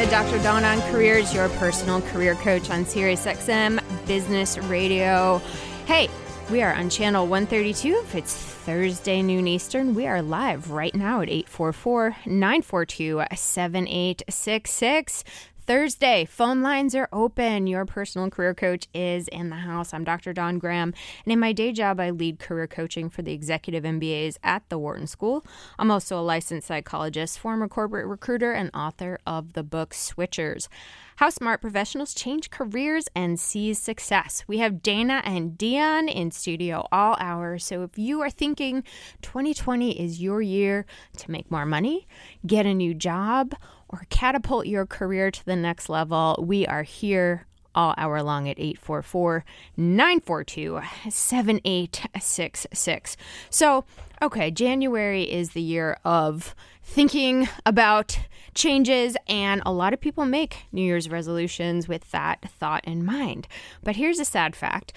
To Dr. Dawn on Careers, your personal career coach on SiriusXM Business Radio. Hey, we are on channel 132. If it's Thursday noon Eastern, we are live right now at 844 942 7866. Thursday, phone lines are open. Your personal career coach is in the house. I'm Dr. Dawn Graham, and in my day job, I lead career coaching for the executive MBAs at the Wharton School. I'm also a licensed psychologist, former corporate recruiter, and author of the book Switchers. How smart professionals change careers and seize success. We have Dana and Dion in studio all hours. So if you are thinking 2020 is your year to make more money, get a new job, or catapult your career to the next level, we are here all hour long at 844 942 7866. So, okay, January is the year of thinking about changes, and a lot of people make New Year's resolutions with that thought in mind. But here's a sad fact.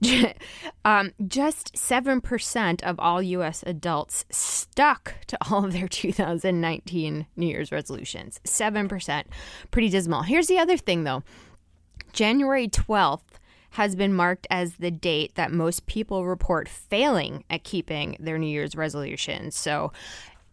um, just 7% of all US adults stuck to all of their 2019 New Year's resolutions. 7%. Pretty dismal. Here's the other thing, though January 12th has been marked as the date that most people report failing at keeping their New Year's resolutions. So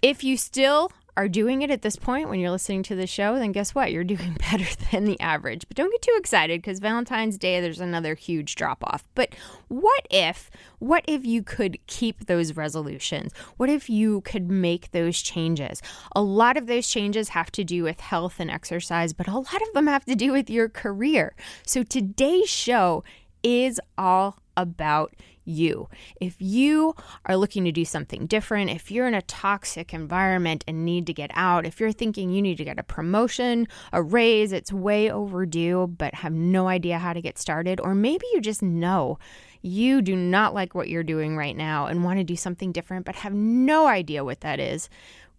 if you still are doing it at this point when you're listening to the show, then guess what? You're doing better than the average. But don't get too excited because Valentine's Day, there's another huge drop off. But what if, what if you could keep those resolutions? What if you could make those changes? A lot of those changes have to do with health and exercise, but a lot of them have to do with your career. So today's show is all about you. If you are looking to do something different, if you're in a toxic environment and need to get out, if you're thinking you need to get a promotion, a raise, it's way overdue, but have no idea how to get started, or maybe you just know you do not like what you're doing right now and want to do something different, but have no idea what that is.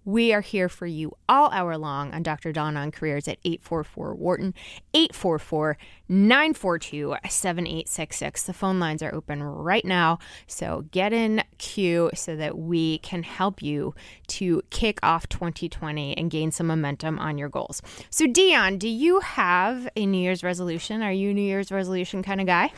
We are here for you all hour long on Dr. Don on Careers at 844 Wharton, 844 942 7866. The phone lines are open right now. So get in queue so that we can help you to kick off 2020 and gain some momentum on your goals. So, Dion, do you have a New Year's resolution? Are you a New Year's resolution kind of guy?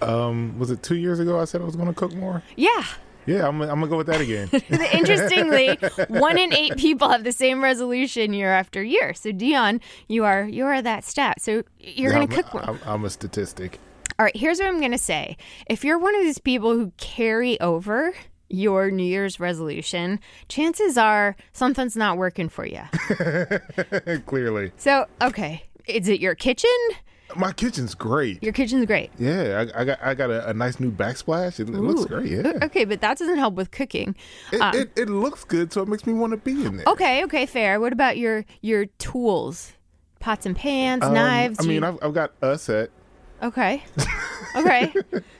Um, was it two years ago I said I was going to cook more? Yeah. Yeah, I'm, I'm gonna go with that again. Interestingly, one in eight people have the same resolution year after year. So Dion, you are you are that stat. So you're Yeah, gonna I'm, cook. I'm, I'm a statistic. All right, here's what I'm gonna say. If you're one of these people who carry over your New Year's resolution, chances are something's not working for you. Clearly, So okay, is it your kitchen? My kitchen's great. Your kitchen's great. Yeah, I, I got I got a, a nice new backsplash. It, it looks great. Yeah, Okay, but that doesn't help with cooking. it, Um, it, it looks good, so it makes me want to be in there. Okay, okay, fair. What about your your tools? Pots and pans, Um, knives. I mean, you- I've, I've got a set. Okay. Okay.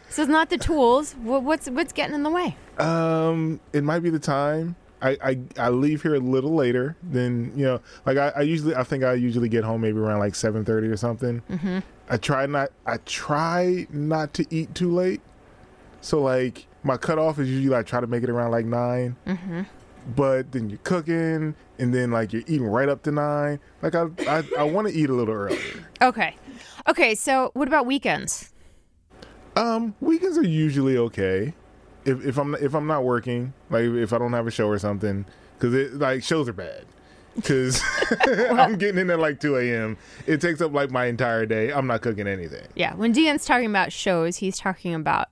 so it's not the tools. What's what's getting in the way? Um, it might be the time. I, I, I leave here a little later than you know. Like I, I usually, I think I usually get home maybe around like seven thirty or something. Mm-hmm. I try not, I try not to eat too late. So like my cutoff is usually I try to make it around like 9 Mm-hmm. But then you're cooking, and then like you're eating right up to nine. Like I, I, I want to eat a little earlier. Okay. Okay. So what about weekends? Um, weekends are usually okay. If if I'm if I'm not working, like if I don't have a show or something, because it like shows are bad. Because I'm getting in at like 2 a.m. It takes up like my entire day. I'm not cooking anything. Yeah. When Dion's talking about shows, he's talking about.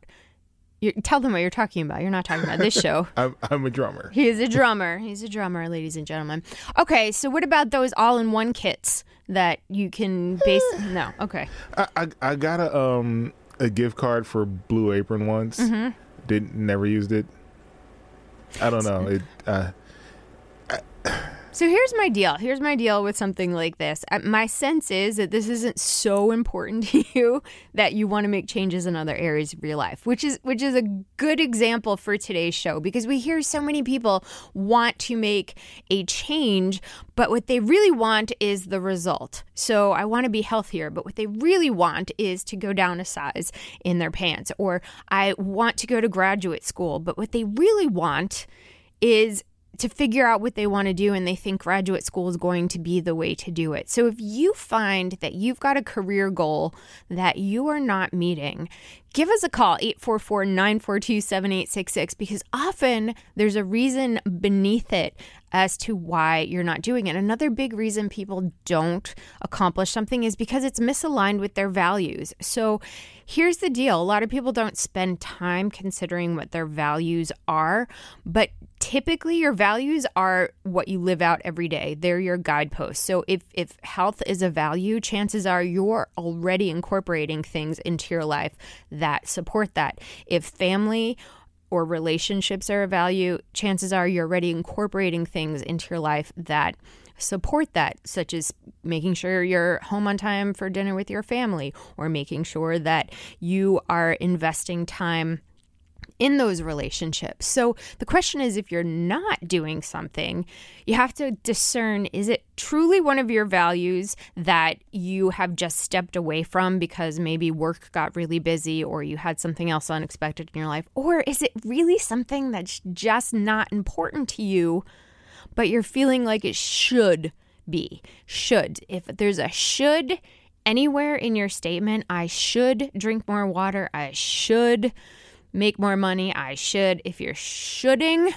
You, tell them what you're talking about. You're not talking about this show. I'm I'm a drummer. He is a drummer. He's a drummer, ladies and gentlemen. Okay, so what about those all-in-one kits that you can base? no. Okay. I, I I got a um a gift card for Blue Apron once. Didn't never used it. I don't know. It uh, I, So here's my deal. Here's my deal with something like this. Uh, My sense is that this isn't so important to you that you want to make changes in other areas of your life, which is which is a good example for today's show because we hear so many people want to make a change, but what they really want is the result. So I want to be healthier, but what they really want is to go down a size in their pants or I want to go to graduate school, but what they really want is to figure out what they want to do and they think graduate school is going to be the way to do it. So if you find that you've got a career goal that you are not meeting, give us a call 844-942-7866 because often there's a reason beneath it as to why you're not doing it. Another big reason people don't accomplish something is because it's misaligned with their values. So here's the deal a lot of people don't spend time considering what their values are, but typically your values are what you live out every day. They're your guideposts. So if if health is a value chances are you're already incorporating things into your life that support that. If family or relationships are a value chances are you're already incorporating things into your life that support that, such as making sure you're home on time for dinner with your family, or making sure that you are investing time in those relationships. So the question is if you're not doing something, you have to discern is it truly one of your values that you have just stepped away from because maybe work got really busy or you had something else unexpected in your life? Or is it really something that's just not important to you, but you're feeling like it should be? Should. If there's a should anywhere in your statement, I should drink more water, I should make more money. I should. If you're shoulding,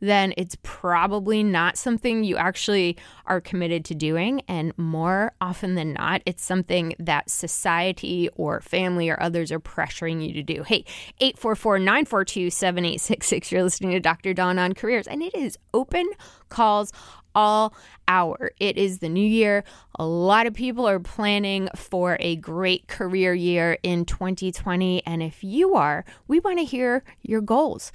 then it's probably not something you actually are committed to doing. And more often than not, it's something that society or family or others are pressuring you to do. Hey, 844 942 7866. You're listening to Dr. Dawn on Careers, and it is open calls all hour. It is the new year. A lot of people are planning for a great career year in 2020. And if you are, we want to hear your goals.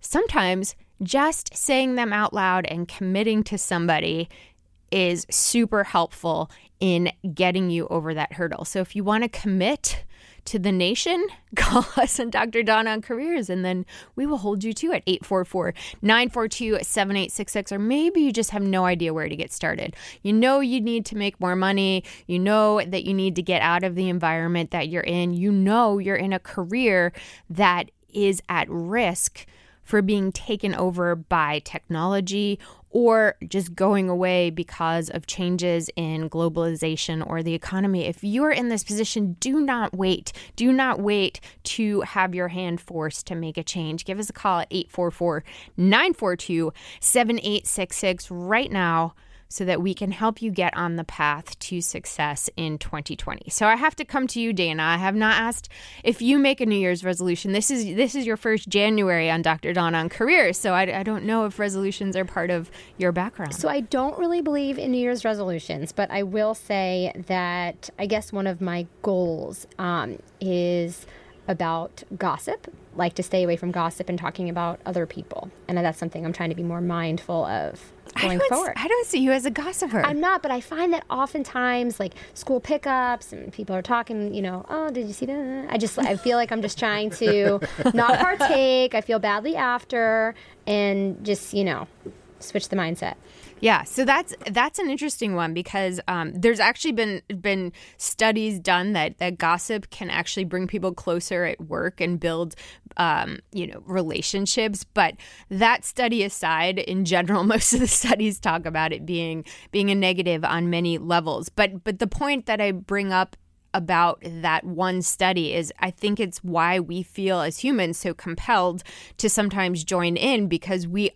Sometimes just saying them out loud and committing to somebody is super helpful in getting you over that hurdle. So if you want to commit, to the nation, call us and Dr. Donna on Careers, and then we will hold you to it. 844 942 7866. Or maybe you just have no idea where to get started. You know you need to make more money. You know that you need to get out of the environment that you're in. You know you're in a career that is at risk for being taken over by technology or just going away because of changes in globalization or the economy. If you're in this position, do not wait. Do not wait to have your hand forced to make a change. Give us a call at 844 942 7866 right now so that we can help you get on the path to success in 2020. So I have to come to you, Dana. I have not asked if you make a New Year's resolution. This is this is your first January on Dr. Dawn on careers, so I, I don't know if resolutions are part of your background. So I don't really believe in New Year's resolutions, but I will say that I guess one of my goals um, is about gossip, like to stay away from gossip and talking about other people, and that's something I'm trying to be more mindful of going I forward. I don't see you as a gossiper. I'm not, but I find that oftentimes, like school pickups and people are talking, you know, oh, did you see that? I just, I feel like I'm just trying to not partake. I feel badly after, and just, you know, switch the mindset. Yeah, so that's that's an interesting one because um, there's actually been been studies done that that gossip can actually bring people closer at work and build um, you know relationships. But that study aside, in general, most of the studies talk about it being being a negative on many levels. But but the point that I bring up about that one study is I think it's why we feel as humans so compelled to sometimes join in because we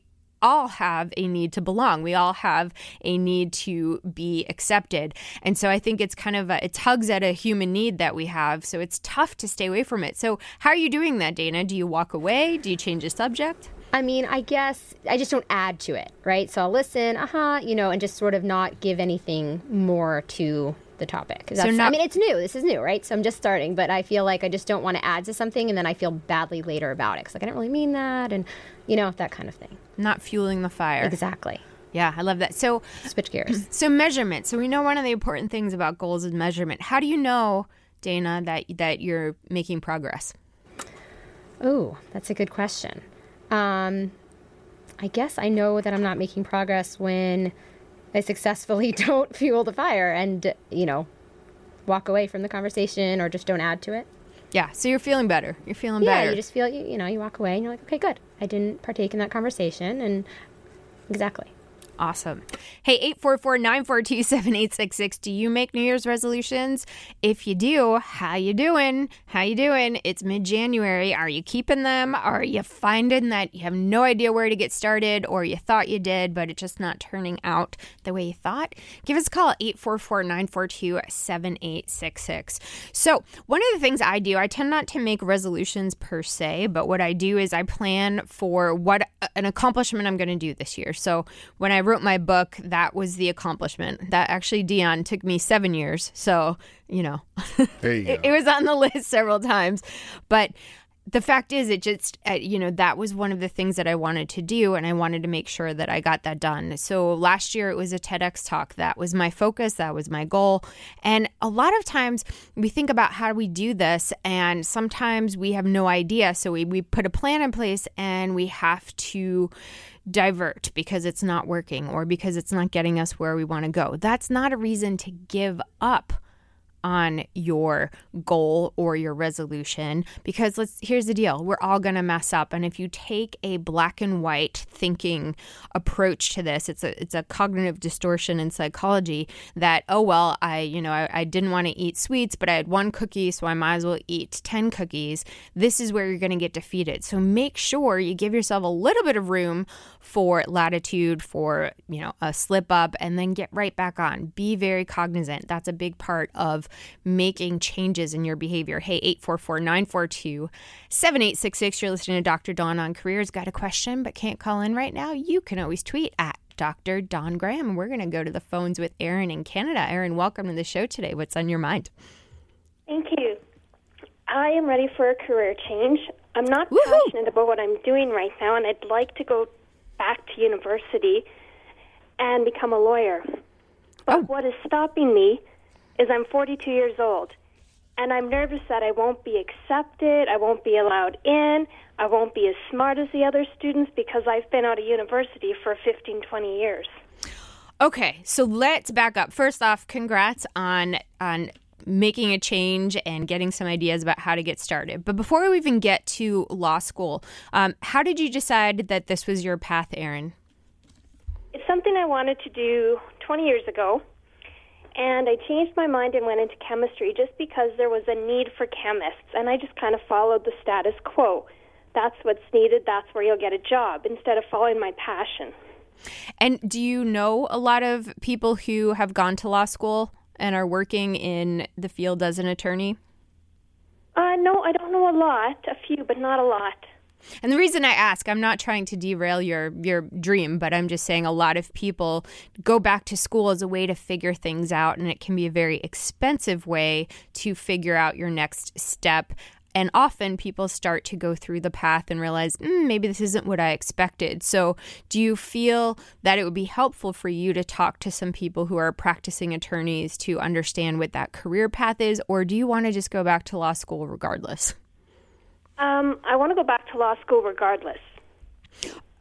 all have a need to belong. We all have a need to be accepted. And so I think it's kind of a, it tugs at a human need that we have. So it's tough to stay away from it. So how are you doing that, Dana? Do you walk away? Do you change the subject? I mean, I guess I just don't add to it, right? So I'll listen, uh huh, you know, and just sort of not give anything more to the topic. So not, I mean, it's new. This is new, right? So I'm just starting, but I feel like I just don't want to add to something and then I feel badly later about it because like I didn't really mean that and, you know, that kind of thing. Not fueling the fire. Exactly. Yeah, I love that. So, switch gears. so measurement. So we know one of the important things about goals is measurement. How do you know, Dana, that that you're making progress? Oh, that's a good question. Um, I guess I know that I'm not making progress when I successfully don't fuel the fire and, you know, walk away from the conversation or just don't add to it. Yeah, so you're feeling better. You're feeling yeah, better. Yeah, you just feel, you, you know, you walk away and you're like, okay, good. I didn't partake in that conversation. And exactly. Awesome. Hey, 844-942-7866. Do you make New Year's resolutions? If you do, how you doing? How you doing? It's mid-January. Are you keeping them? Are you finding that you have no idea where to get started or you thought you did, but it's just not turning out the way you thought? Give us a call at 844-942-7866. So, one of the things I do, I tend not to make resolutions per se, but what I do is I plan for what uh, an accomplishment I'm going to do this year. So, when I wrote my book, that was the accomplishment. That actually, Dion, took me seven years. So, you know, you it, it was on the list several times. But the fact is, it just, uh, you know, that was one of the things that I wanted to do. And I wanted to make sure that I got that done. So last year, it was a TEDx talk. That was my focus. That was my goal. And a lot of times we think about how do we do this. And sometimes we have no idea. So we, we put a plan in place and we have to divert because it's not working or because it's not getting us where we want to go. That's not a reason to give up on your goal or your resolution because let's here's the deal. We're all going to mess up. And if you take a black and white thinking approach to this it's a it's a cognitive distortion in psychology that oh well I you know I, I didn't want to eat sweets but I had one cookie so I might as well eat 10 cookies. This is where you're going to get defeated. So make sure you give yourself a little bit of room for latitude for you know a slip up and then get right back on. Be very cognizant. That's a big part of making changes in your behavior hey 844-942-7866 you're listening to dr dawn on careers got a question but can't call in right now you can always tweet at dr Dawn graham we're going to go to the phones with erin in canada erin welcome to the show today what's on your mind Thank you. I am ready for a career change. I'm not Woohoo! passionate about what I'm doing right now, and I'd like to go back to university and become a lawyer. But Oh. what is stopping me is I'm 42 years old, and I'm nervous that I won't be accepted, I won't be allowed in, I won't be as smart as the other students because I've been out of university for 15, 20 years. Okay, so let's back up. First off, congrats on on making a change and getting some ideas about how to get started. But before we even get to law school, um, how did you decide that this was your path, Erin? It's something I wanted to do 20 years ago, and I changed my mind and went into chemistry just because there was a need for chemists, and I just kind of followed the status quo. That's what's needed, that's where you'll get a job, instead of following my passion. And do you know a lot of people who have gone to law school and are working in the field as an attorney? Uh, no, I don't know a lot, a few, but not a lot. And the reason I ask, I'm not trying to derail your your dream, but I'm just saying a lot of people go back to school as a way to figure things out and it can be a very expensive way to figure out your next step. And often people start to go through the path and realize, mm, maybe this isn't what I expected. So, do you feel that it would be helpful for you to talk to some people who are practicing attorneys to understand what that career path is? Or do you want to just go back to law school regardless? Um, I want to go back to law school regardless.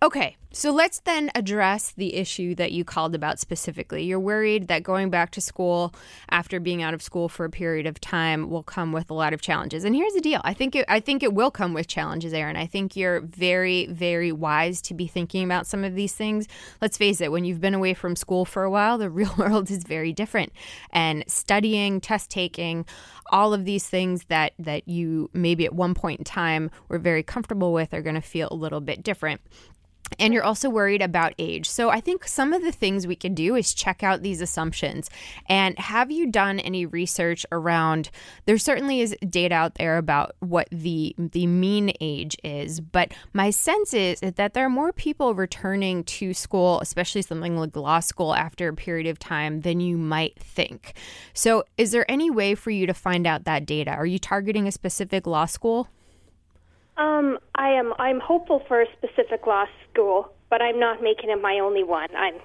Okay, so let's then address the issue that you called about specifically. You're worried that going back to school after being out of school for a period of time will come with a lot of challenges. And here's the deal: I think it, I think it will come with challenges, Erin. I think you're very, very wise to be thinking about some of these things. Let's face it: when you've been away from school for a while, the real world is very different, and studying, test taking, all of these things that that you maybe at one point in time were very comfortable with are going to feel a little bit different and you're also worried about age. So I think some of the things we can do is check out these assumptions. And have you done any research around there certainly is data out there about what the the mean age is, but my sense is that there are more people returning to school, especially something like law school after a period of time than you might think. So is there any way for you to find out that data? Are you targeting a specific law school? Um, I am I'm hopeful for a specific law school, but I'm not making it my only one. I'm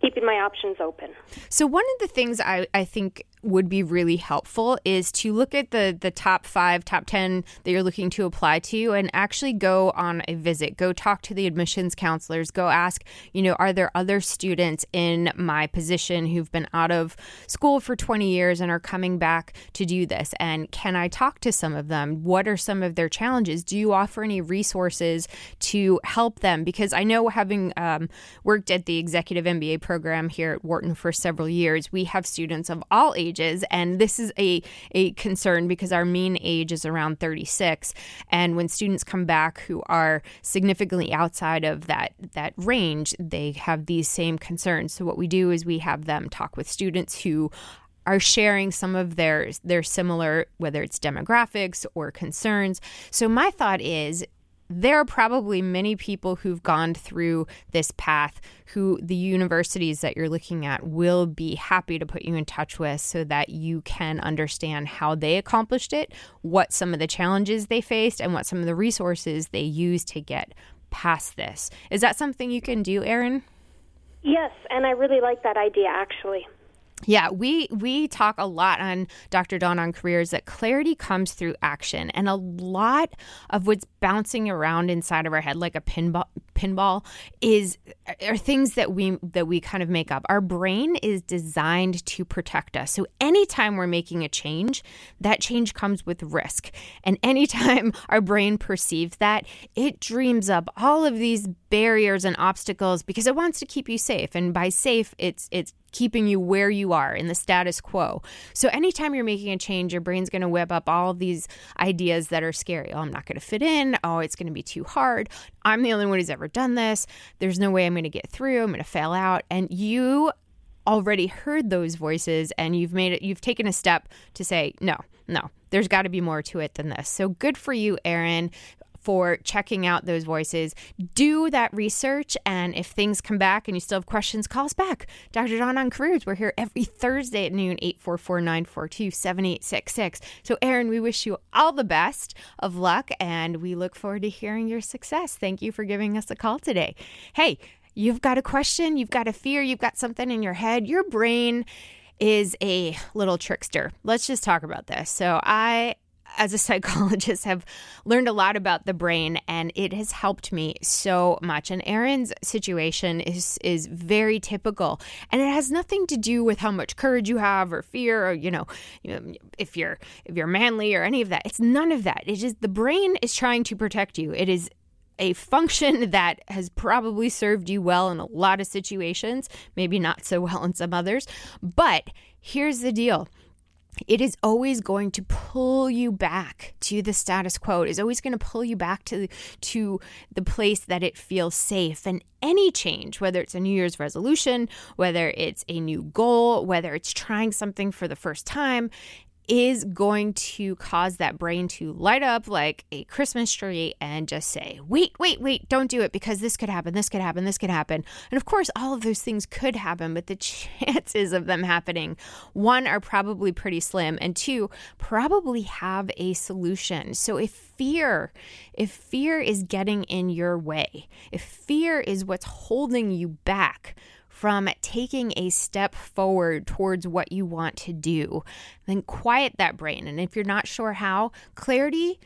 keeping my options open. So one of the things I, I think would be really helpful is to look at the the top five, top ten that you're looking to apply to, and actually go on a visit. Go talk to the admissions counselors. Go ask, you know, are there other students in my position who've been out of school for 20 years and are coming back to do this? And can I talk to some of them? What are some of their challenges? Do you offer any resources to help them? Because I know having um, worked at the executive MBA program here at Wharton for several years, we have students of all ages ages. And this is a, a concern because our mean age is around 36. And when students come back who are significantly outside of that, that range, they have these same concerns. So what we do is we have them talk with students who are sharing some of their their similar whether it's demographics or concerns. So my thought is there are probably many people who've gone through this path who the universities that you're looking at will be happy to put you in touch with so that you can understand how they accomplished it, what some of the challenges they faced, and what some of the resources they used to get past this. Is that something you can do, Erin? Yes, and I really like that idea actually. Yeah, we we talk a lot on Dr. Dawn on careers that clarity comes through action, and a lot of what's bouncing around inside of our head like a pinball pinball is are things that we that we kind of make up. Our brain is designed to protect us. So anytime we're making a change, that change comes with risk. And anytime our brain perceives that, it dreams up all of these barriers and obstacles because it wants to keep you safe. And by safe, it's it's keeping you where you are in the status quo. So anytime you're making a change, your brain's going to whip up all these ideas that are scary. Oh, I'm not going to fit in. Oh, it's going to be too hard. I'm the only one who's ever done this. There's no way I'm going to get through. I'm going to fail out. And you already heard those voices and you've made it you've taken a step to say no no there's got to be more to it than this so good for you erin for checking out those voices. Do that research, and if things come back and you still have questions, call us back. Dr. Dawn on Careers, we're here every Thursday at noon, 844 942 7866. So, Erin, we wish you all the best of luck, and we look forward to hearing your success. Thank you for giving us a call today. Hey, you've got a question, you've got a fear, you've got something in your head, your brain is a little trickster. Let's just talk about this. So, I as a psychologist, have learned a lot about the brain, and it has helped me so much. And Erin's situation is is very typical, and it has nothing to do with how much courage you have, or fear, or you know, you know, if you're if you're manly or any of that. It's none of that. It's the brain is trying to protect you. It is a function that has probably served you well in a lot of situations, maybe not so well in some others. But here's the deal it is always going to pull you back to the status quo. It is always going to pull you back to to the place that it feels safe. And any change, whether it's a New Year's resolution, whether it's a new goal, whether it's trying something for the first time, is going to cause that brain to light up like a Christmas tree and just say, wait, wait, wait, don't do it because this could happen, this could happen, this could happen. And of course, all of those things could happen, but the chances of them happening, one, are probably pretty slim, and two, probably have a solution. So if fear, if fear is getting in your way, if fear is what's holding you back, from taking a step forward towards what you want to do, then quiet that brain. And if you're not sure how, clarity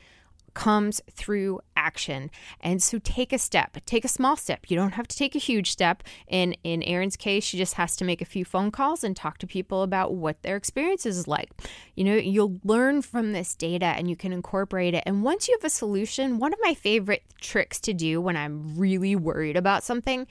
comes through action. And so take a step, take a small step. You don't have to take a huge step. In in Erin's case, she just has to make a few phone calls and talk to people about what their experience is like. You know, you'll learn from this data and you can incorporate it. And once you have a solution, one of my favorite tricks to do when I'm really worried about something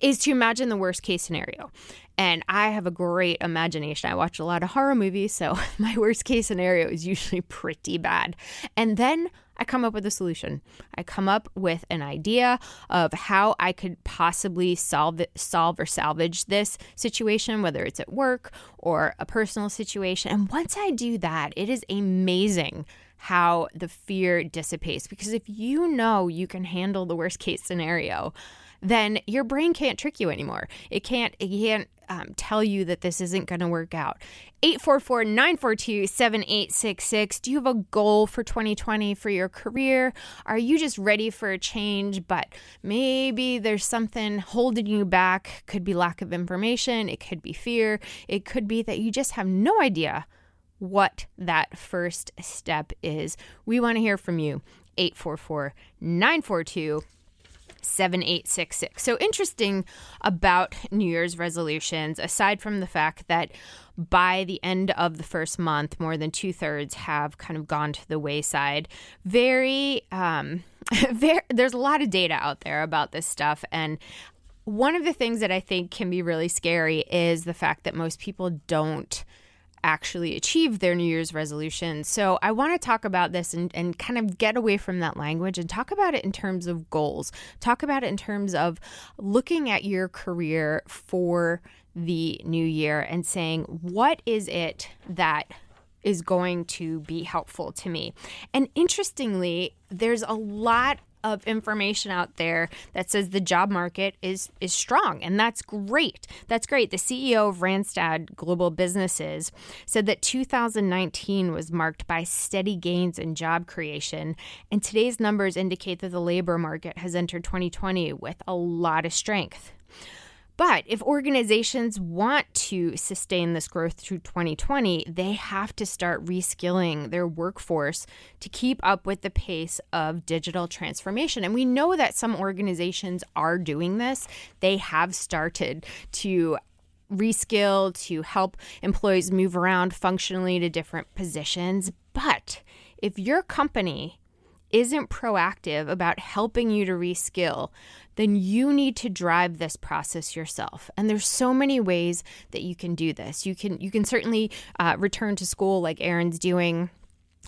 is to imagine the worst case scenario. And I have a great imagination. I watch a lot of horror movies, so my worst case scenario is usually pretty bad. And then I come up with a solution. I come up with an idea of how I could possibly solve it, solve or salvage this situation, whether it's at work or a personal situation. And once I do that, it is amazing how the fear dissipates because if you know you can handle the worst case scenario, then your brain can't trick you anymore. It can't it can't um, tell you that this isn't going to work out. 844 942 7866. Do you have a goal for 2020 for your career? Are you just ready for a change, but maybe there's something holding you back? Could be lack of information, it could be fear, it could be that you just have no idea what that first step is. We want to hear from you. 844 942 7866. So, interesting about New Year's resolutions, aside from the fact that by the end of the first month, more than two thirds have kind of gone to the wayside. Very, um, very, there's a lot of data out there about this stuff. And one of the things that I think can be really scary is the fact that most people don't actually achieve their New Year's resolution. So I want to talk about this and, and kind of get away from that language and talk about it in terms of goals. Talk about it in terms of looking at your career for the new year and saying, what is it that is going to be helpful to me? And interestingly, there's a lot of information out there that says the job market is is strong and that's great. That's great. The CEO of Randstad Global Businesses said that 2019 was marked by steady gains in job creation and today's numbers indicate that the labor market has entered 2020 with a lot of strength. But if organizations want to sustain this growth through 2020, they have to start reskilling their workforce to keep up with the pace of digital transformation. And we know that some organizations are doing this. They have started to reskill, to help employees move around functionally to different positions. But if your company isn't proactive about helping you to reskill, then you need to drive this process yourself. And there's so many ways that you can do this. You can you can certainly uh, return to school like Erin's doing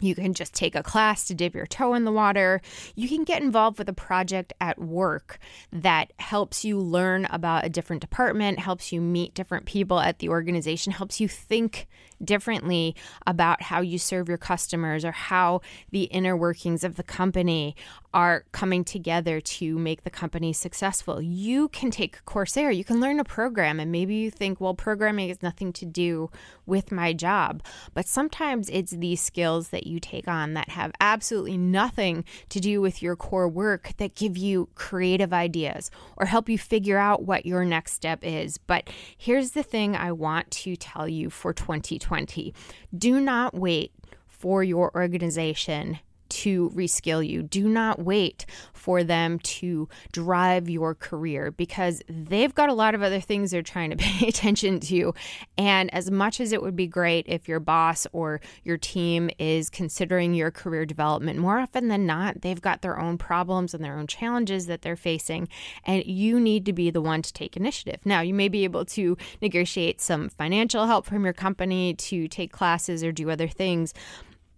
you can just take a class to dip your toe in the water. You can get involved with a project at work that helps you learn about a different department, helps you meet different people at the organization, helps you think differently about how you serve your customers or how the inner workings of the company are coming together to make the company successful. You can take Coursera, you can learn a program, and maybe you think, well, programming has nothing to do with my job. But sometimes it's these skills that you take on that have absolutely nothing to do with your core work that give you creative ideas or help you figure out what your next step is. But here's the thing I want to tell you for 2020 do not wait for your organization to reskill you. Do not wait for them to drive your career because they've got a lot of other things they're trying to pay attention to. And as much as it would be great if your boss or your team is considering your career development, more often than not, they've got their own problems and their own challenges that they're facing. And you need to be the one to take initiative. Now, you may be able to negotiate some financial help from your company to take classes or do other things.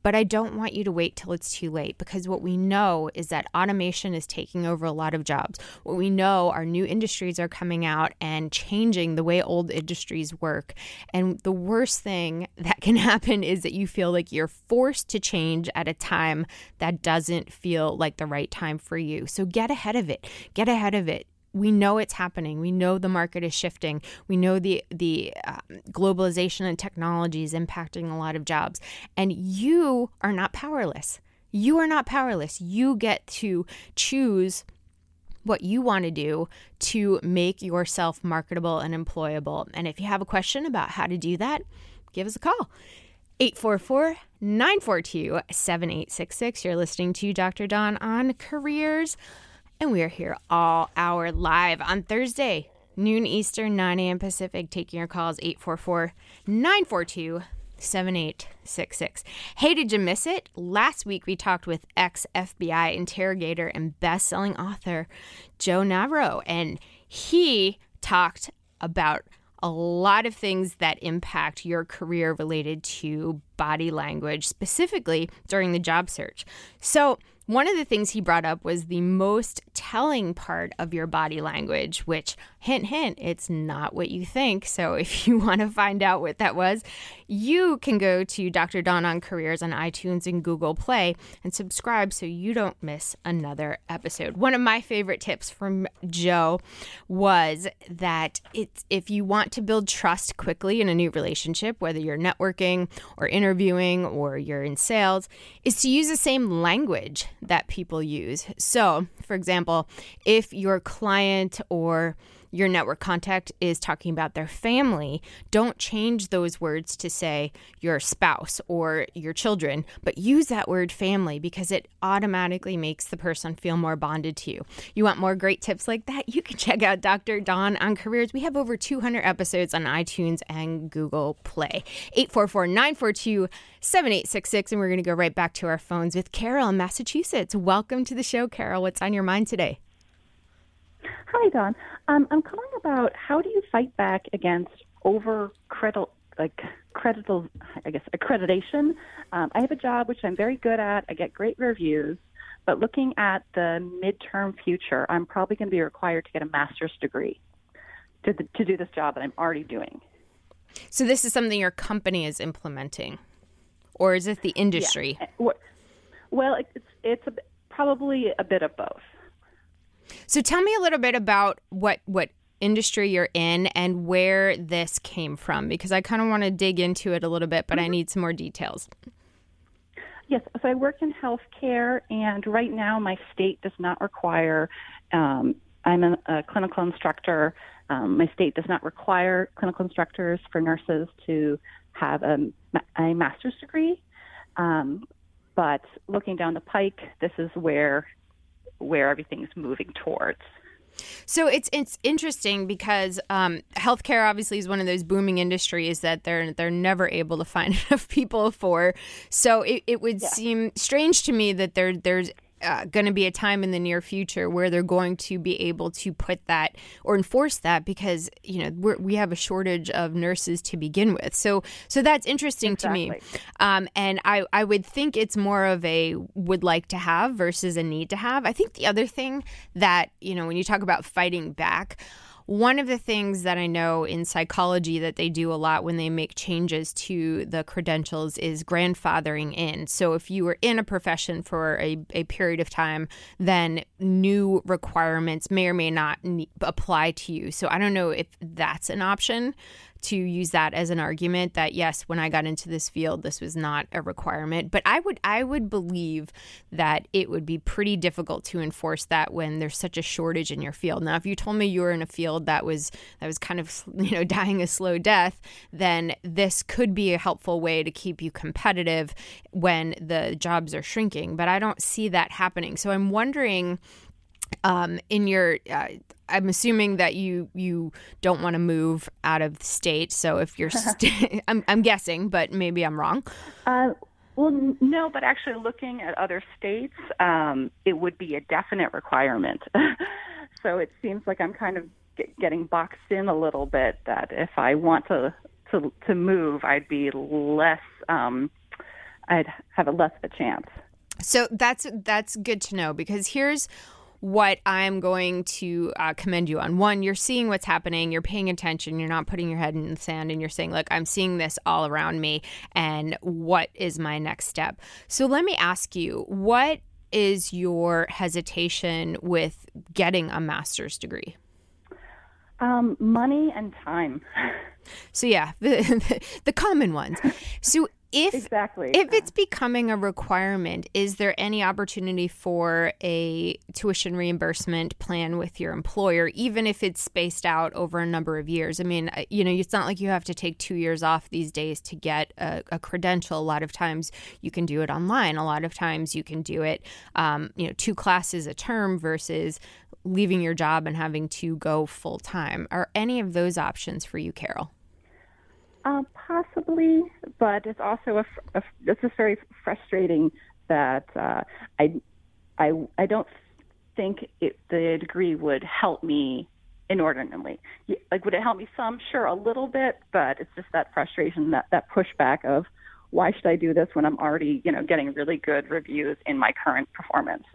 But I don't want you to wait till it's too late because what we know is that automation is taking over a lot of jobs. What we know are new industries are coming out and changing the way old industries work. And the worst thing that can happen is that you feel like you're forced to change at a time that doesn't feel like the right time for you. So get ahead of it. Get ahead of it we know it's happening. We know the market is shifting. We know the the uh, globalization and technology is impacting a lot of jobs, and you are not powerless. You are not powerless. You get to choose what you want to do to make yourself marketable and employable. And if you have a question about how to do that, give us a call. 844 942 7866. You're listening to Dr. Dawn on Careers. And we are here all hour live on Thursday, noon Eastern, 9 a.m. Pacific. Taking your calls 844 942 7866. Hey, did you miss it? Last week we talked with ex FBI interrogator and best selling author Joe Navarro, and he talked about a lot of things that impact your career related to body language, specifically during the job search. So, one of the things he brought up was the most telling part of your body language, which Hint, hint, it's not what you think. So if you want to find out what that was, you can go to Dr. Dawn on Careers on iTunes and Google Play and subscribe so you don't miss another episode. One of my favorite tips from Joe was that it's if you want to build trust quickly in a new relationship, whether you're networking or interviewing or you're in sales, is to use the same language that people use. So, for example, if your client or your network contact is talking about their family, don't change those words to say your spouse or your children, but use that word family because it automatically makes the person feel more bonded to you. You want more great tips like that? You can check out Dr. Dawn on Careers. We have over 200 episodes on iTunes and Google Play. 844 942 7866. And we're going to go right back to our phones with Carol in Massachusetts. Welcome to the show, Carol. What's on your mind today? Hi, Dawn. Um, I'm calling about how do you fight back against over credit, like credital, I guess accreditation. Um, I have a job which I'm very good at. I get great reviews, but looking at the midterm future, I'm probably going to be required to get a master's degree to the, to do this job that I'm already doing. So this is something your company is implementing, or is it the industry? Yeah. Well, it's it's a, probably a bit of both. So tell me a little bit about what what industry you're in and where this came from because I kind of want to dig into it a little bit, but mm-hmm. I need some more details. Yes, so I work in healthcare, and right now my state does not require. Um, I'm a, a, clinical instructor. Um, my state does not require clinical instructors for nurses to have a, a master's degree. Um, but looking down the pike, this is where where everything's moving towards. So it's it's interesting because um, healthcare obviously is one of those booming industries that they're they're never able to find enough people for. So it, it would yeah. seem strange to me that there there's uh, going to be a time in the near future where they're going to be able to put that or enforce that because you know we have a shortage of nurses to begin with. So so that's interesting exactly. to me, um, and I I would think it's more of a would like to have versus a need to have. I think the other thing that you know when you talk about fighting back. One of the things that I know in psychology that they do a lot when they make changes to the credentials is grandfathering in. So if you were in a profession for a, a period of time, then new requirements may or may not apply to you. So I don't know if that's an option to use that as an argument that yes when i got into this field this was not a requirement. But i would i would believe that it would be pretty difficult to enforce that when there's such a shortage in your field. Now if you told me you were in a field that was that was kind of you know dying a slow death then this could be a helpful way to keep you competitive when the jobs are shrinking. But i don't see that happening. So i'm wondering um, in your uh, I'm assuming that you you don't want to move out of the state. So if you're, st- I'm, I'm guessing, but maybe I'm wrong. Uh, well, no, but actually looking at other states, um, it would be a definite requirement. so it seems like I'm kind of get, getting boxed in a little bit. That if I want to to to move, I'd be less. Um, I'd have a less of a chance. So that's that's good to know because here's what I'm going to uh, commend you on. One, you're seeing what's happening, you're paying attention, you're not putting your head in the sand, and you're saying, Look, I'm seeing this all around me, and what is my next step? So let me ask you, what is your hesitation with getting a master's degree? Um, money and time. So yeah, the, the, common ones. So if exactly if it's becoming a requirement is there any opportunity for a tuition reimbursement plan with your employer even if it's spaced out over a number of years i mean you know it's not like you have to take two years off these days to get a, a credential a lot of times you can do it online a lot of times you can do it um, you know two classes a term versus leaving your job and having to go full time are any of those options for you carol uh, possibly, but it's also a, a just very frustrating that uh, I, I, I don't think it, the degree would help me inordinately. Like, would it help me some? Sure, a little bit, but it's just that frustration, that that pushback of, why should I do this when I'm already, you know, getting really good reviews in my current performance?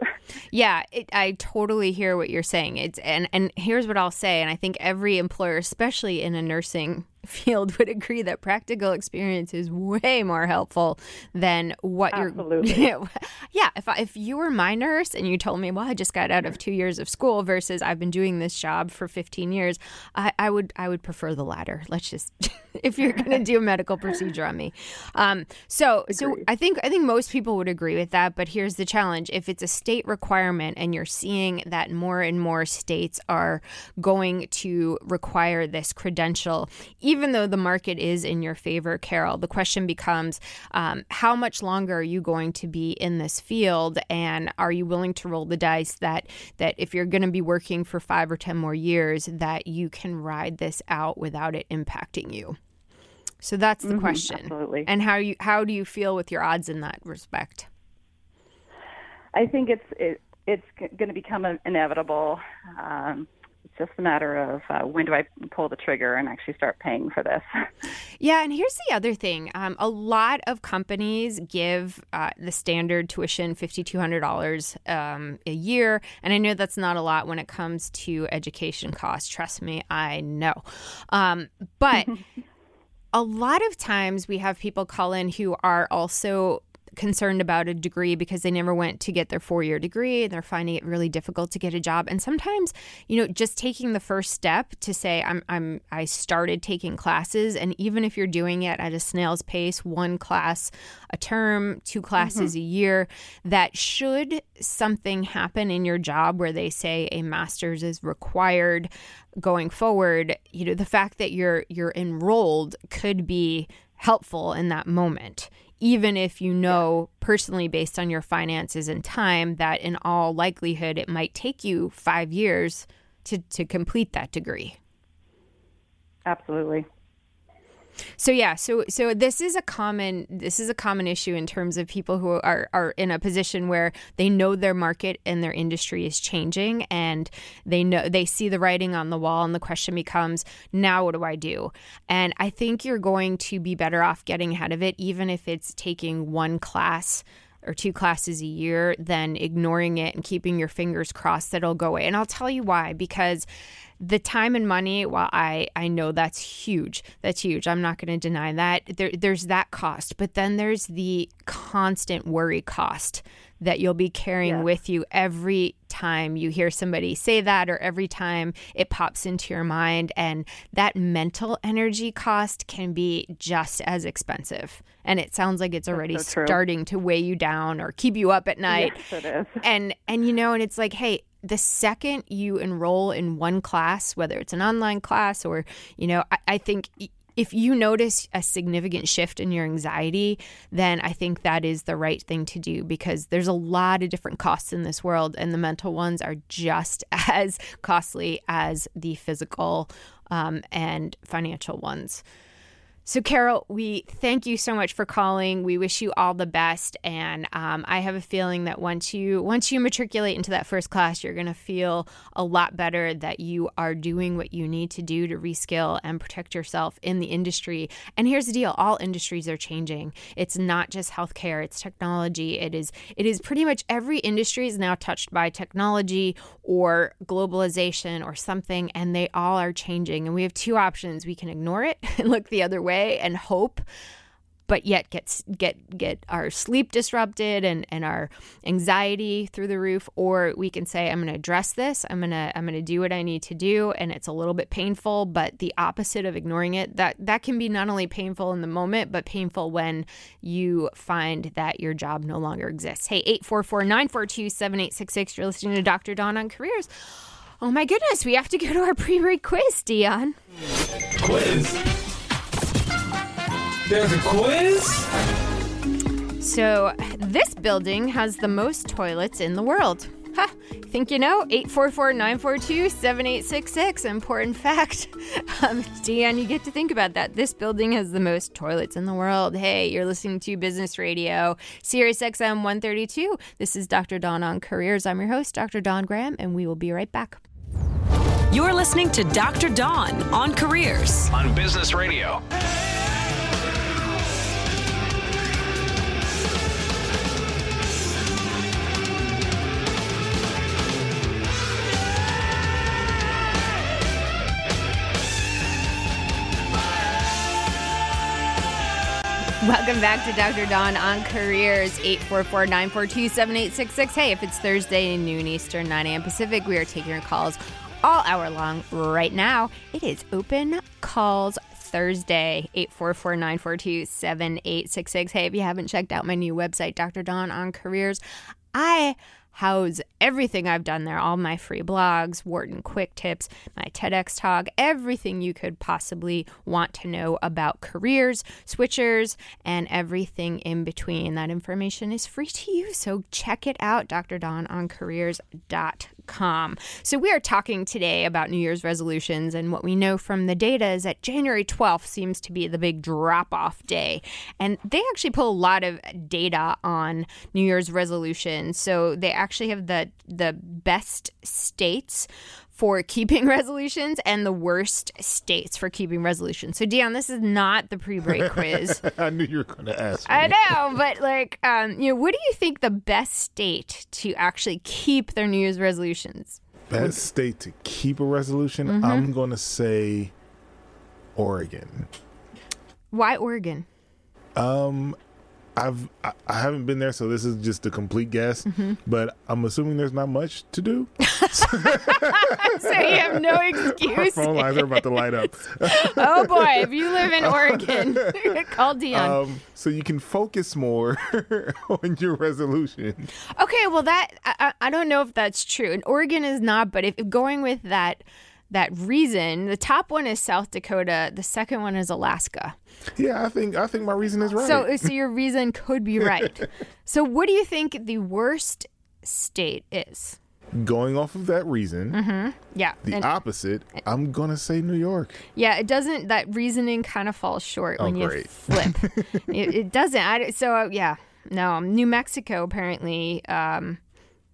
Yeah, it, I totally hear what you're saying. It's and and here's what I'll say, and I think every employer, especially in a nursing field would agree that practical experience is way more helpful than what Absolutely. you're yeah if I, if you were my nurse and you told me well i just got out of two years of school versus i've been doing this job for 15 years i, I would i would prefer the latter. Let's just if you're going to do a medical procedure on me. Um, so so i think i think most people would agree with that but here's the challenge. If it's a state requirement and you're seeing that more and more states are going to require this credential even even though the market is in your favor, Carol, the question becomes um, how much longer are you going to be in this field, and are you willing to roll the dice that that if you're going to be working for five or ten more years, that you can ride this out without it impacting you? So that's the Mhm, question. absolutely. And how you how do you feel with your odds in that respect? I think it's it, it's going to become inevitable. Um, just a matter of uh, when do I pull the trigger and actually start paying for this. Yeah, and here's the other thing. Um, a lot of companies give uh, the standard tuition $5,200 um, a year. And I know that's not a lot when it comes to education costs. Trust me, I know. Um, but a lot of times we have people call in who are also concerned about a degree because they never went to get their four year degree and they're finding it really difficult to get a job. And sometimes, you know, just taking the first step to say, I'm, I'm, I started taking classes. And even if you're doing it at a snail's pace, one class a term, two classes mm-hmm. a year, that should something happen in your job where they say a master's is required going forward, you know, the fact that you're, you're enrolled could be helpful in that moment even if you know personally based on your finances and time that in all likelihood it might take you five years to, to complete that degree. Absolutely. So yeah, so so this is a common this is a common issue in terms of people who are are in a position where they know their market and their industry is changing and they know they see the writing on the wall and the question becomes now what do I do? And I think you're going to be better off getting ahead of it even if it's taking one class or two classes a year than ignoring it and keeping your fingers crossed that it'll go away. And I'll tell you why because the time and money, while I, I know that's huge, that's huge. I'm not going to deny that. There, there's that cost, but then there's the constant worry cost that you'll be carrying Yes. with you every time you hear somebody say that or every time it pops into your mind. And that mental energy cost can be just as expensive. And it sounds like it's already so starting to weigh you down or keep you up at night Yes, it is. and and you know and it's like hey the second you enroll in one class whether it's an online class or you know i, I think if you notice a significant shift in your anxiety then i think that is the right thing to do because there's a lot of different costs in this world and the mental ones are just as costly as the physical um, and financial ones so, Carol, we thank you so much for calling. We wish you all the best, and um, I have a feeling that once you once you matriculate into that first class, you're going to feel a lot better that you are doing what you need to do to reskill and protect yourself in the industry. And here's the deal: all industries are changing. It's not just healthcare; it's technology. It is it is pretty much every industry is now touched by technology or globalization or something, and they all are changing. And we have two options: we can ignore it and look the other way and hope but yet get get get our sleep disrupted and and our anxiety through the roof. Or we can say i'm going to address this. I'm going to i'm going to do what i need to do. And it's a little bit painful but the opposite of ignoring it that that can be not only painful in the moment but painful when you find that your job no longer exists. Hey 844-942-7866 you're listening to dr dawn on careers. Oh my goodness we have to go to our pre-break quiz dion. Quiz. There's a quiz? So, this building has the most toilets in the world. Ha! Think you know? 844 942 7866. Important fact. Um, Dion, you get to think about that. This building has the most toilets in the world. Hey, you're listening to Business Radio, Sirius XM 132. This is Dr. Dawn on Careers. I'm your host, Dr. Dawn Graham, and we will be right back. You're listening to Dr. Dawn on Careers. On Business Radio. Welcome back to Dr. Dawn on Careers, 844-942-7866. Hey, if it's Thursday, noon Eastern, 9 a.m. Pacific, we are taking your calls all hour long right now. It is open calls Thursday, 844-942-7866. Hey, if you haven't checked out my new website, Dr. Dawn on Careers, I house everything I've done there, all my free blogs, Wharton quick tips, my TEDx talk, everything you could possibly want to know about careers, switchers, and everything in between. That information is free to you, so check it out, drdawnoncareers.com. So we are talking today about New Year's resolutions, and what we know from the data is that January 12th seems to be the big drop-off day. And they actually pull a lot of data on New Year's resolutions. So they actually have the the best states for keeping resolutions and the worst states for keeping resolutions. So Dion, this is not the pre-break quiz. I knew you were going to ask. Me. I know, but like, um, you know, what do you think the best state to actually keep their New Year's resolutions? Best state to keep a resolution? Mm-hmm. I'm going to say Oregon. Why Oregon? Um, I've I, I haven't been there, so this is just a complete guess. Mm-hmm. But I'm assuming there's not much to do. So you have no Our excuse. phone lines are about to light up. oh boy, if you live in Oregon, call Dion. Um, so you can focus more on your resolution. Okay, well that I, I don't know if that's true. And Oregon is not, but if going with that that reason, the top one is South Dakota, the second one is Alaska. Yeah, I think I think my reason is right. So so your reason could be right. so what do you think the worst state is? Going off of that reason, Yeah. the and- opposite, I'm gonna say New York. Yeah, it doesn't. That reasoning kind of falls short Oh, when you flip. it, it doesn't. I, so uh, yeah, no. New Mexico apparently, um,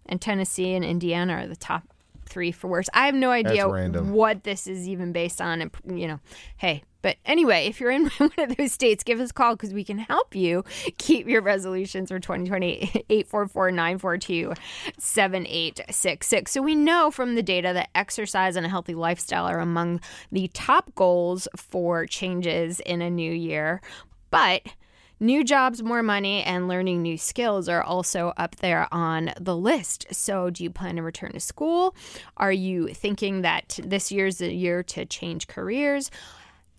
and Tennessee and Indiana are the top three for worse. I have no idea what this is even based on. And you know, hey. But anyway, if you're in one of those states, give us a call because we can help you keep your resolutions for 2020. 844 942 7866. So we know from the data that exercise and a healthy lifestyle are among the top goals for changes in a new year. But New jobs, more money, and learning new skills are also up there on the list. So, do you plan to return to school? Are you thinking that this year's the year to change careers?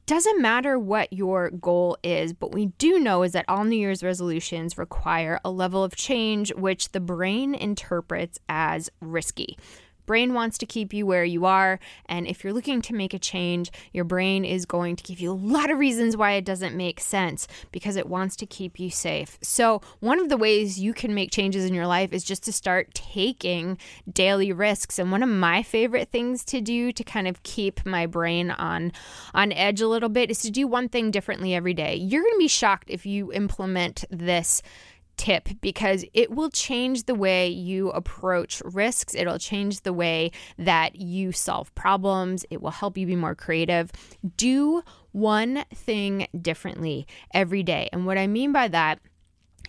Doesn't matter what your goal is, but we do know is that all New Year's resolutions require a level of change which the brain interprets as risky. Brain wants to keep you where you are, and if you're looking to make a change, your brain is going to give you a lot of reasons why it doesn't make sense because it wants to keep you safe. So, one of the ways you can make changes in your life is just to start taking daily risks. And one of my favorite things to do to kind of keep my brain on on edge a little bit is to do one thing differently every day. You're going to be shocked if you implement this tip because it will change the way you approach risks. It'll change the way that you solve problems. It will help you be more creative. Do one thing differently every day. And what I mean by that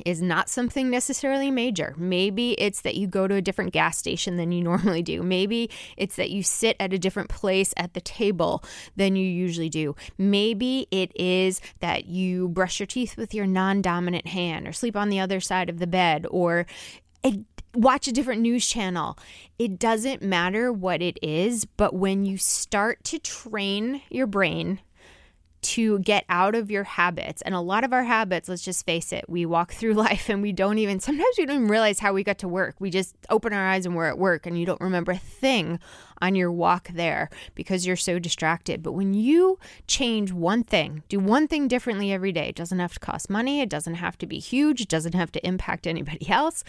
is not something necessarily major. Maybe it's that you go to a different gas station than you normally do. Maybe it's that you sit at a different place at the table than you usually do. Maybe it is that you brush your teeth with your non dominant hand or sleep on the other side of the bed or watch a different news channel. It doesn't matter what it is, but when you start to train your brain to get out of your habits. And a lot of our habits, let's just face it, we walk through life and we don't even, sometimes we don't even realize how we got to work. We just open our eyes and we're at work and you don't remember a thing on your walk there because you're so distracted. But when you change one thing, do one thing differently every day, it doesn't have to cost money, it doesn't have to be huge, it doesn't have to impact anybody else.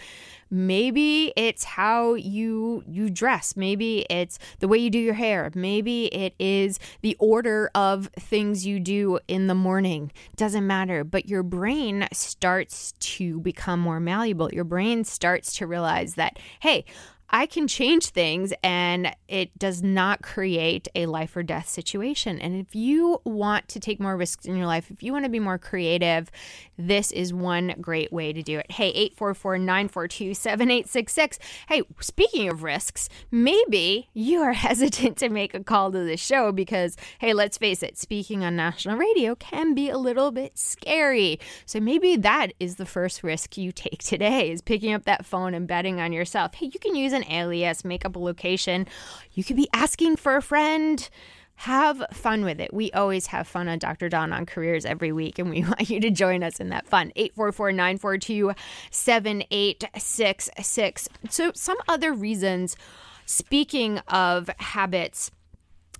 Maybe it's how you you dress, maybe it's the way you do your hair, maybe it is the order of things you do in the morning. Doesn't matter, but your brain starts to become more malleable. Your brain starts to realize that, hey, I can change things and it does not create a life or death situation. And if you want to take more risks in your life, if you want to be more creative, this is one great way to do it. Hey, 844 942 7866. Hey, speaking of risks, maybe you are hesitant to make a call to the show because, hey, let's face it, speaking on national radio can be a little bit scary. So maybe that is the first risk you take today is picking up that phone and betting on yourself. Hey, you can use an alias, make up a location. You could be asking for a friend. Have fun with it. We always have fun on Dr. Dawn on Careers every week, and we want you to join us in that fun. 844 942 7866. So, some other reasons, speaking of habits,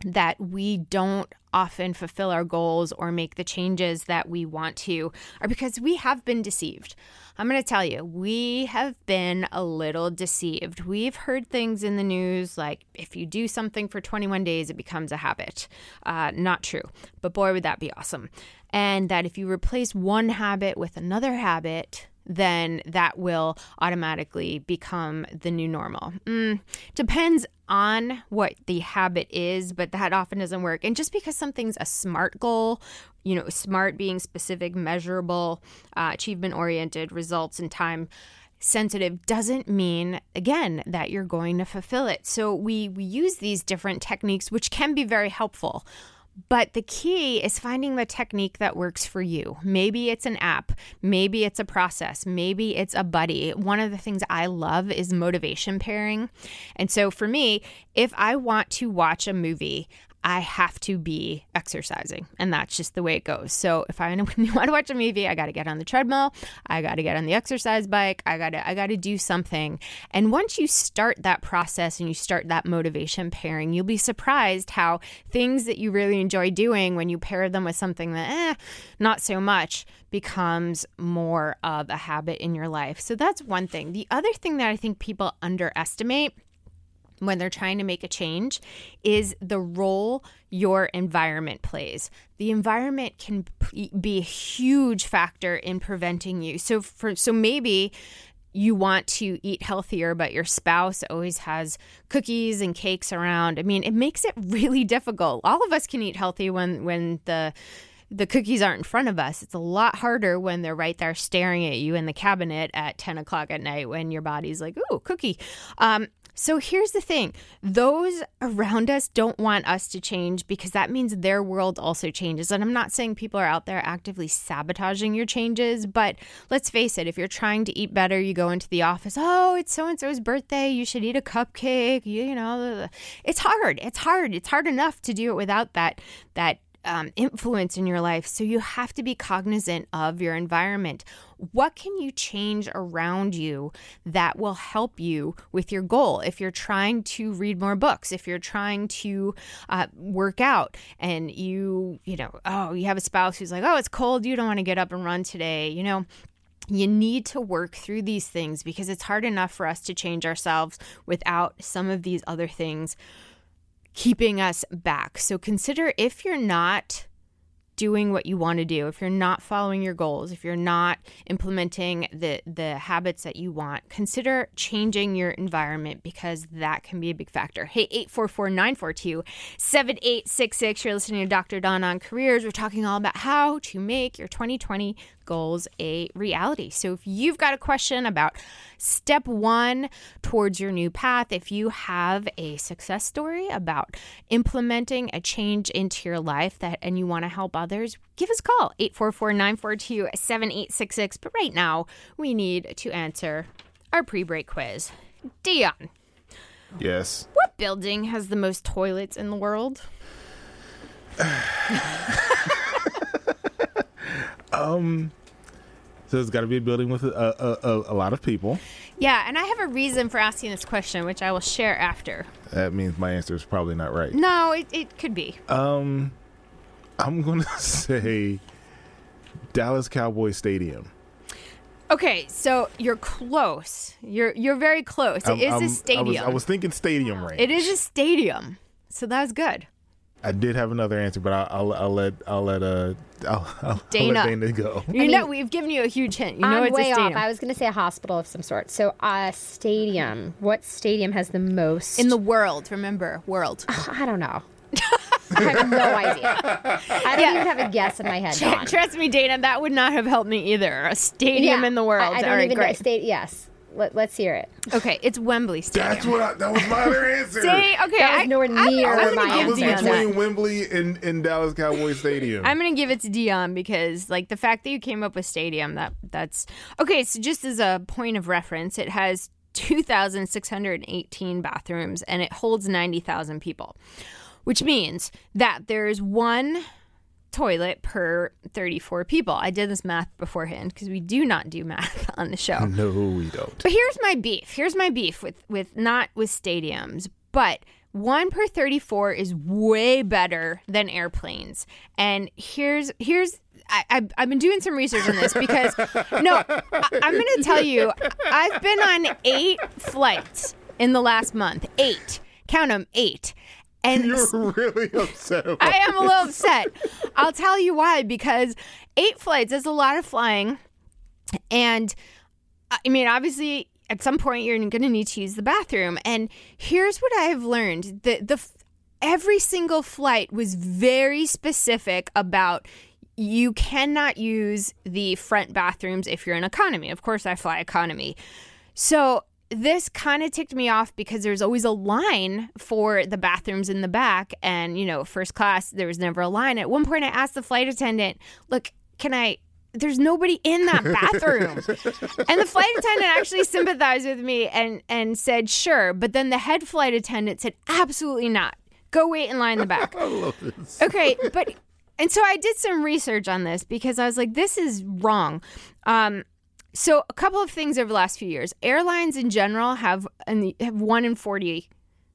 that we don't often fulfill our goals or make the changes that we want to are because we have been deceived. I'm going to tell you, we have been a little deceived. We've heard things in the news like if you do something for 21 days, it becomes a habit. Uh, not true, but boy, would that be awesome. And that if you replace one habit with another habit, then that will automatically become the new normal. Mm, depends on what the habit is, but that often doesn't work. And just because something's a SMART goal, you know, SMART being specific, measurable, uh, achievement oriented, results in time sensitive doesn't mean again that you're going to fulfill it. So we we use these different techniques which can be very helpful. But the key is finding the technique that works for you. Maybe it's an app, maybe it's a process, maybe it's a buddy. One of the things I love is motivation pairing. And so for me, if I want to watch a movie, I have to be exercising, and that's just the way it goes. So if I want to watch a movie, I got to get on the treadmill, I got to get on the exercise bike, I got to I got to do something. And once you start that process and you start that motivation pairing, you'll be surprised how things that you really enjoy doing when you pair them with something that eh, not so much becomes more of a habit in your life. So that's one thing. The other thing that I think people underestimate when they're trying to make a change is the role your environment plays. The environment can be a huge factor in preventing you. So for so maybe you want to eat healthier but your spouse always has cookies and cakes around. I mean, it makes it really difficult. All of us can eat healthy when when the the cookies aren't in front of us. It's a lot harder when they're right there staring at you in the cabinet at 10 o'clock at night when your body's like, ooh, cookie. Um, so here's the thing those around us don't want us to change because that means their world also changes. And I'm not saying people are out there actively sabotaging your changes, but let's face it, if you're trying to eat better, you go into the office, oh, it's so and so's birthday, you should eat a cupcake, you, you know, it's hard. It's hard. It's hard enough to do it without that that um, influence in your life. So you have to be cognizant of your environment. What can you change around you that will help you with your goal? If you're trying to read more books, if you're trying to uh, work out, and you, you know, oh, you have a spouse who's like, oh, it's cold, you don't want to get up and run today, you know you need to work through these things because it's hard enough for us to change ourselves without some of these other things keeping us back. So consider if you're not doing what you want to do, if you're not following your goals, if you're not implementing the the habits that you want, consider changing your environment because that can be a big factor. Hey, 844-942-7866. You're listening to Dr. Dawn on Careers. We're talking all about how to make your 2020 goals a reality. So if you've got a question about step one towards your new path, if you have a success story about implementing a change into your life that and you want to help others, give us a call 844-942-7866. But right now, we need to answer our pre-break quiz. Dion. Yes. What building has the most toilets in the world? Um, so it's got to be a building with a, a, a, a lot of people. Yeah, and I have a reason for asking this question, which I will share after. That means my answer is probably not right. No, it, it could be. Um, I'm going to say Dallas Cowboy Stadium. Okay, so you're close. You're you're very close. It I'm- is I'm- a stadium. I was, I was thinking stadium range. It is a stadium, so that's good. I did have another answer, but I'll, I'll, I'll let I'll let uh I'll, I'll, Dana. I'll let Dana go. You know, we've given you a huge hint. You know, I'm it's way a off. I was going to say a hospital of some sort. So, a stadium. What stadium has the most? in the world, remember, world. I don't know. I have no idea. I don't even have a guess in my head. Dawn. Trust me, Dana, that would not have helped me either. A stadium Yeah, in the world. I, I don't All right, even know. great. State. Yes. Let, let's hear it. Okay, it's Wembley Stadium. That's what I, that was my other answer. See, okay, That was I, nowhere I'm- near I'm, my gonna I give was answer. Dion. between Wembley and, and Dallas Cowboy Stadium. I'm gonna give it to Dion because, like, the fact that you came up with stadium that that's okay. So, just as a point of reference, it has 2,618 bathrooms and it holds 90,000 people, which means that there's one toilet per 34 people. I did this math beforehand because we do not do math on the show. no, we don't. But here's my beef. Here's my beef with with not with stadiums, but one per 34 is way better than airplanes. And here's here's I, I've been doing some research on this because no, I, I'm going to tell you, I've been on eight flights in the last month. Eight, count them, eight. And You're really upset about I am a little upset. I'll tell you why. Because eight flights is a lot of flying, and I mean, obviously, at some point you're going to need to use the bathroom. And here's what I have learned: the the every single flight was very specific about. You cannot use the front bathrooms if you're in economy. Of course, I fly economy. So this kind of ticked me off because there's always a line for the bathrooms in the back. And, you know, first class, there was never a line. At one point, I asked the flight attendant, look, can I. There's nobody in that bathroom. and the flight attendant actually sympathized with me and, and said, sure. But then the head flight attendant said, absolutely not. Go wait in line in the back. Okay, but and so I did some research on this because I was like, this is wrong. Um, so a couple of things over the last few years, airlines in general have an, have one in forty,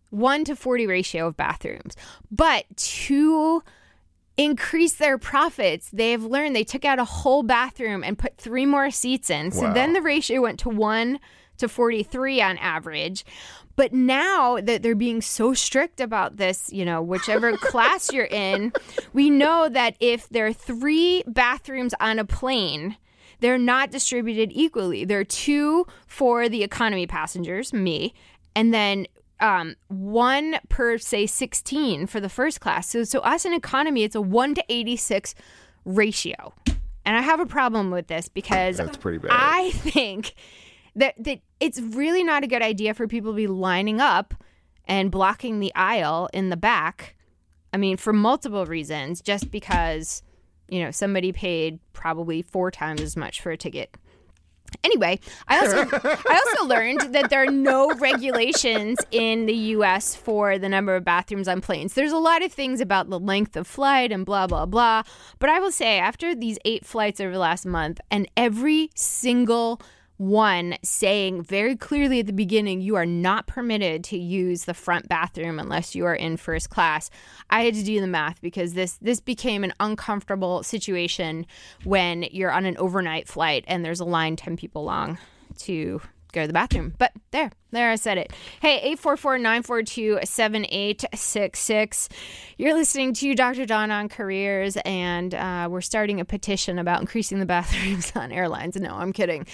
one to forty ratio of bathrooms, but to increase their profits, they have learned they took out a whole bathroom and put three more seats in. So Wow. then the ratio went to one to 43 on average. But now that they're being so strict about this, you know, whichever class you're in, we know that if there are three bathrooms on a plane, they're not distributed equally. There are two for the economy passengers, me, and then um, one per say 16 for the first class. So, so us in economy, it's a one to 86 ratio. And I have a problem with this because That's pretty bad. I think that that it's really not a good idea for people to be lining up and blocking the aisle in the back. I mean, for multiple reasons, just because you know somebody paid probably four times as much for a ticket. Anyway, I also I also learned that there are no regulations in the U.S. for the number of bathrooms on planes. There's a lot of things about the length of flight and blah blah blah. But I will say, after these eight flights over the last month, and every single one saying very clearly at the beginning you are not permitted to use the front bathroom unless you are in first class. I had to do the math because this this became an uncomfortable situation when you're on an overnight flight and there's a line 10 people long to go to the bathroom. But there there i said it. Hey 844-942-7866 you're listening to dr dawn on careers and uh, we're starting a petition about increasing the bathrooms on airlines. No i'm kidding.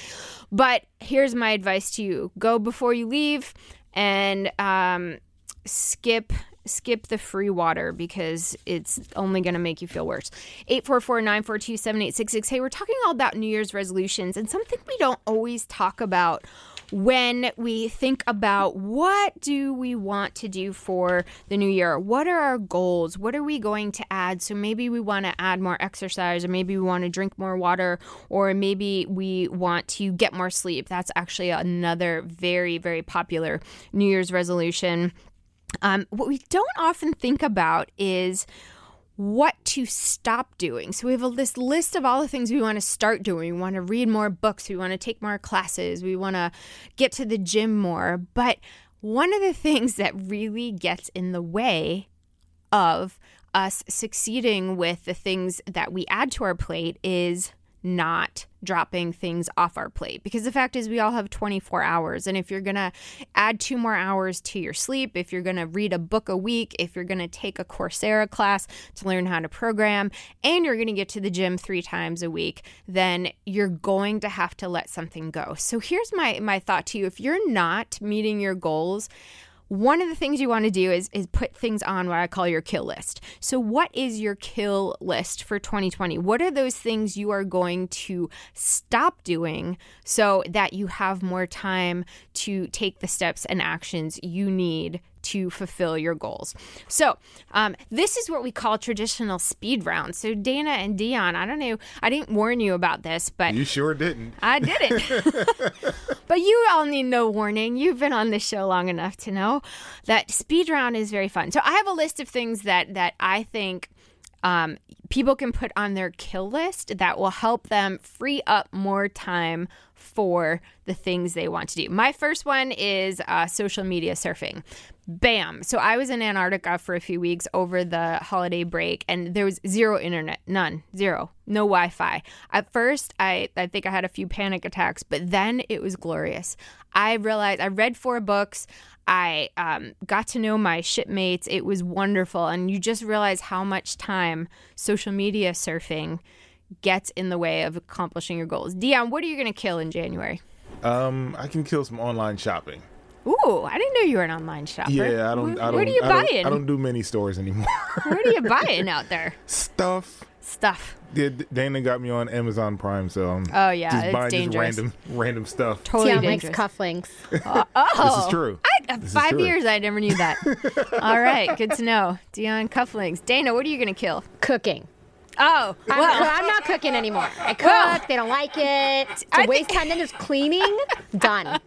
But here's my advice to you. Go before you leave and um, skip skip the free water because it's only going to make you feel worse. 844-942-7866 hey we're talking all about new year's resolutions and something we don't always talk about when we think about what do we want to do for the new year? What are our goals? What are we going to add? So maybe we want to add more exercise or maybe we want to drink more water or maybe we want to get more sleep. That's actually another very very popular new year's resolution um, what we don't often think about is what to stop doing. So we have a, this list of all the things we want to start doing. We want to read more books. We want to take more classes. We want to get to the gym more. But one of the things that really gets in the way of us succeeding with the things that we add to our plate is not dropping things off our plate. Because the fact is we all have 24 hours and if you're going to add two more hours to your sleep if you're going to read a book a week if you're going to take a Coursera class to learn how to program and you're going to get to the gym 3 times a week then you're going to have to let something go. So here's my my thought to you. If you're not meeting your goals one of the things you want to do is is put things on what I call your kill list. So what is your kill list for 2020? What are those things you are going to stop doing so that you have more time to take the steps and actions you need to fulfill your goals. So, um, this is what we call traditional speed round. So, Dana and Dion, I don't know, I didn't warn you about this, but You sure didn't. I didn't. but you all need no warning. You've been on this show long enough to know that speed round is very fun. So, I have a list of things that that I think um, people can put on their kill list that will help them free up more time for the things they want to do. My first one is uh, social media surfing. Bam. So I was in Antarctica for a few weeks over the holiday break and there was zero internet, none, zero, no Wi Fi. At first, I, I think I had a few panic attacks, but then it was glorious. I realized I read four books. I um, got to know my shipmates. It was wonderful. And you just realize how much time social media surfing gets in the way of accomplishing your goals. Dion, what are you going to kill in January? Um, I can kill some online shopping. Ooh, I didn't know you were an online shopper. Yeah, I don't. Where, I don't where do you I buy don't, it? I don't do many stores anymore. where do you buy it out there? Stuff. Stuff. Yeah, Dana got me on Amazon Prime, so I'm Oh, yeah, just it's buying dangerous. just random random stuff. Totally Tion dangerous. cufflinks. oh, This is true. I, uh, This is five true. years, I never knew that. All right, good to know. Dion cufflinks. Dana, what are you going to kill? Cooking. Oh, I'm, well, I'm not cooking anymore. I cook. Well, they don't like it. It's I a waste think- time. Then there's cleaning. Done.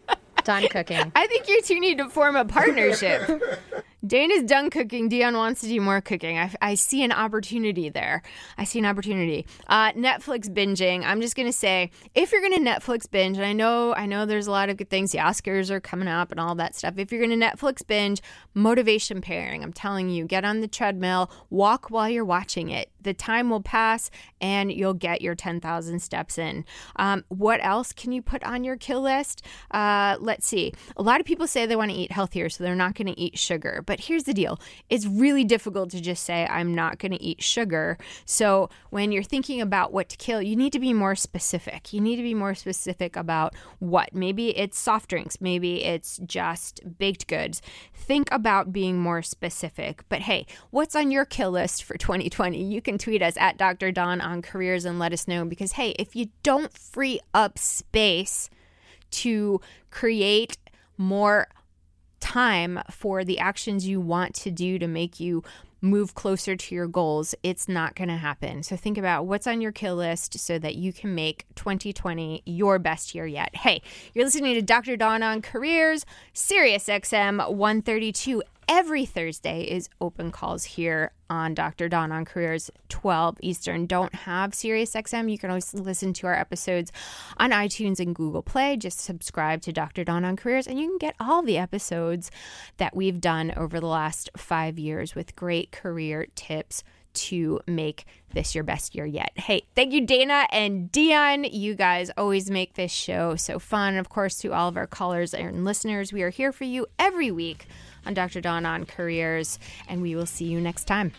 Done cooking. I think you two need to form a partnership. Dana's done cooking. Dion wants to do more cooking. I, I see an opportunity there. I see an opportunity. Uh, Netflix binging. I'm just gonna say, if you're gonna Netflix binge, and I know, I know, there's a lot of good things. The Oscars are coming up and all that stuff. If you're gonna Netflix binge, motivation pairing. I'm telling you, get on the treadmill, walk while you're watching it. The time will pass, and you'll get your 10,000 steps in. Um, what else can you put on your kill list? Uh, let's see. A lot of people say they want to eat healthier, so they're not going to eat sugar. But here's the deal it's really difficult to just say, I'm not going to eat sugar. So when you're thinking about what to kill, you need to be more specific. You need to be more specific about what. Maybe it's soft drinks, maybe it's just baked goods. Think about being more specific. But hey, what's on your kill list for 2020? You can tweet us at Dr. Dawn on careers and let us know because hey, if you don't free up space, to create more time for the actions you want to do to make you move closer to your goals, it's not going to happen. So think about what's on your kill list so that you can make 2020 your best year yet. Hey, you're listening to Dr. Dawn on Careers, Sirius XM 132. Every Thursday is open calls here on Dr. Dawn on Careers 12 Eastern. Don't have Sirius XM. You can always listen to our episodes on iTunes and Google Play. Just subscribe to Dr. Dawn on Careers and you can get all the episodes that we've done over the last five years with great career tips to make this your best year yet. Hey, thank you, Dana and Dion. You guys always make this show so fun. Of course, to all of our callers and listeners, we are here for you every week on Dr. Dawn on Careers, and we will see you next time.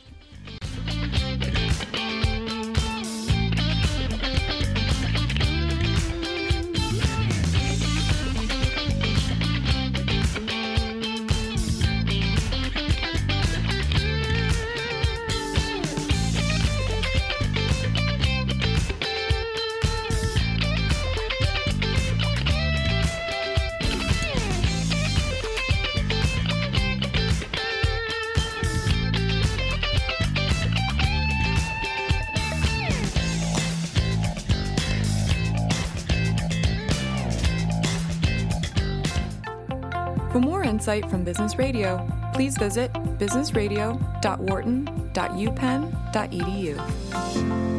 Business Radio, please visit businessradio.wharton.upenn.edu.